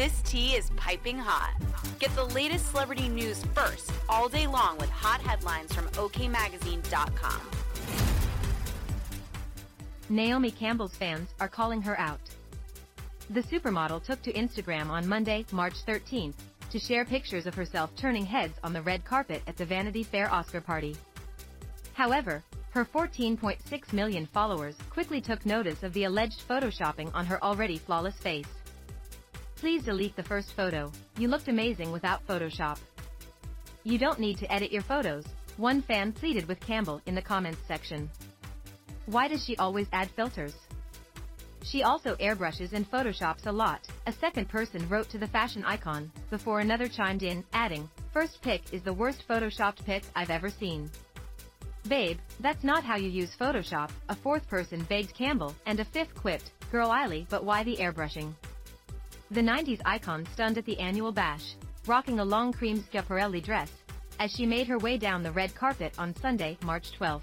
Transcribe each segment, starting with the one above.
This tea is piping hot. Get the latest celebrity news first all day long with hot headlines from OKMagazine.com. Naomi Campbell's fans are calling her out. The supermodel took to Instagram on Monday, March 13th, to share pictures of herself turning heads on the red carpet at the Vanity Fair Oscar party. However, her 14.6 million followers quickly took notice of the alleged photoshopping on her already flawless face. Please delete the first photo, you looked amazing without Photoshop. You don't need to edit your photos, one fan pleaded with Campbell in the comments section. Why does she always add filters? She also airbrushes and photoshops a lot, a second person wrote to the fashion icon, before another chimed in, adding, First pic is the worst photoshopped pic I've ever seen. Babe, that's not how you use Photoshop, a fourth person begged Campbell, and a fifth quipped, Girl Eiley, but why the airbrushing? The 90s icon stunned at the annual bash, rocking a long cream Schiaparelli dress, as she made her way down the red carpet on Sunday, March 12.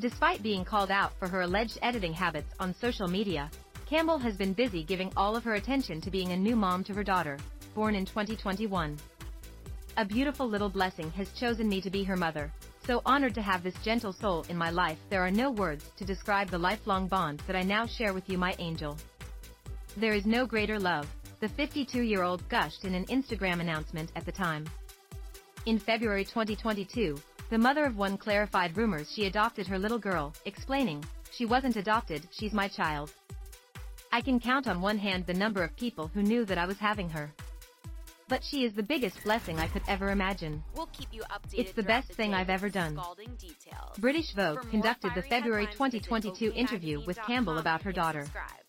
Despite being called out for her alleged editing habits on social media, Campbell has been busy giving all of her attention to being a new mom to her daughter, born in 2021. A beautiful little blessing has chosen me to be her mother, so honored to have this gentle soul in my life, there are no words to describe the lifelong bond that I now share with you, my angel. There is no greater love, the 52 year old gushed in an Instagram announcement at the time. In February 2022, the mother of one clarified rumors she adopted her little girl, explaining, She wasn't adopted, she's my child. I can count on one hand the number of people who knew that I was having her but she is the biggest blessing I could ever imagine. We'll keep you updated. It's the best thing I've ever done. British Vogue conducted the February 2022 interview with Campbell about her daughter. Subscribe.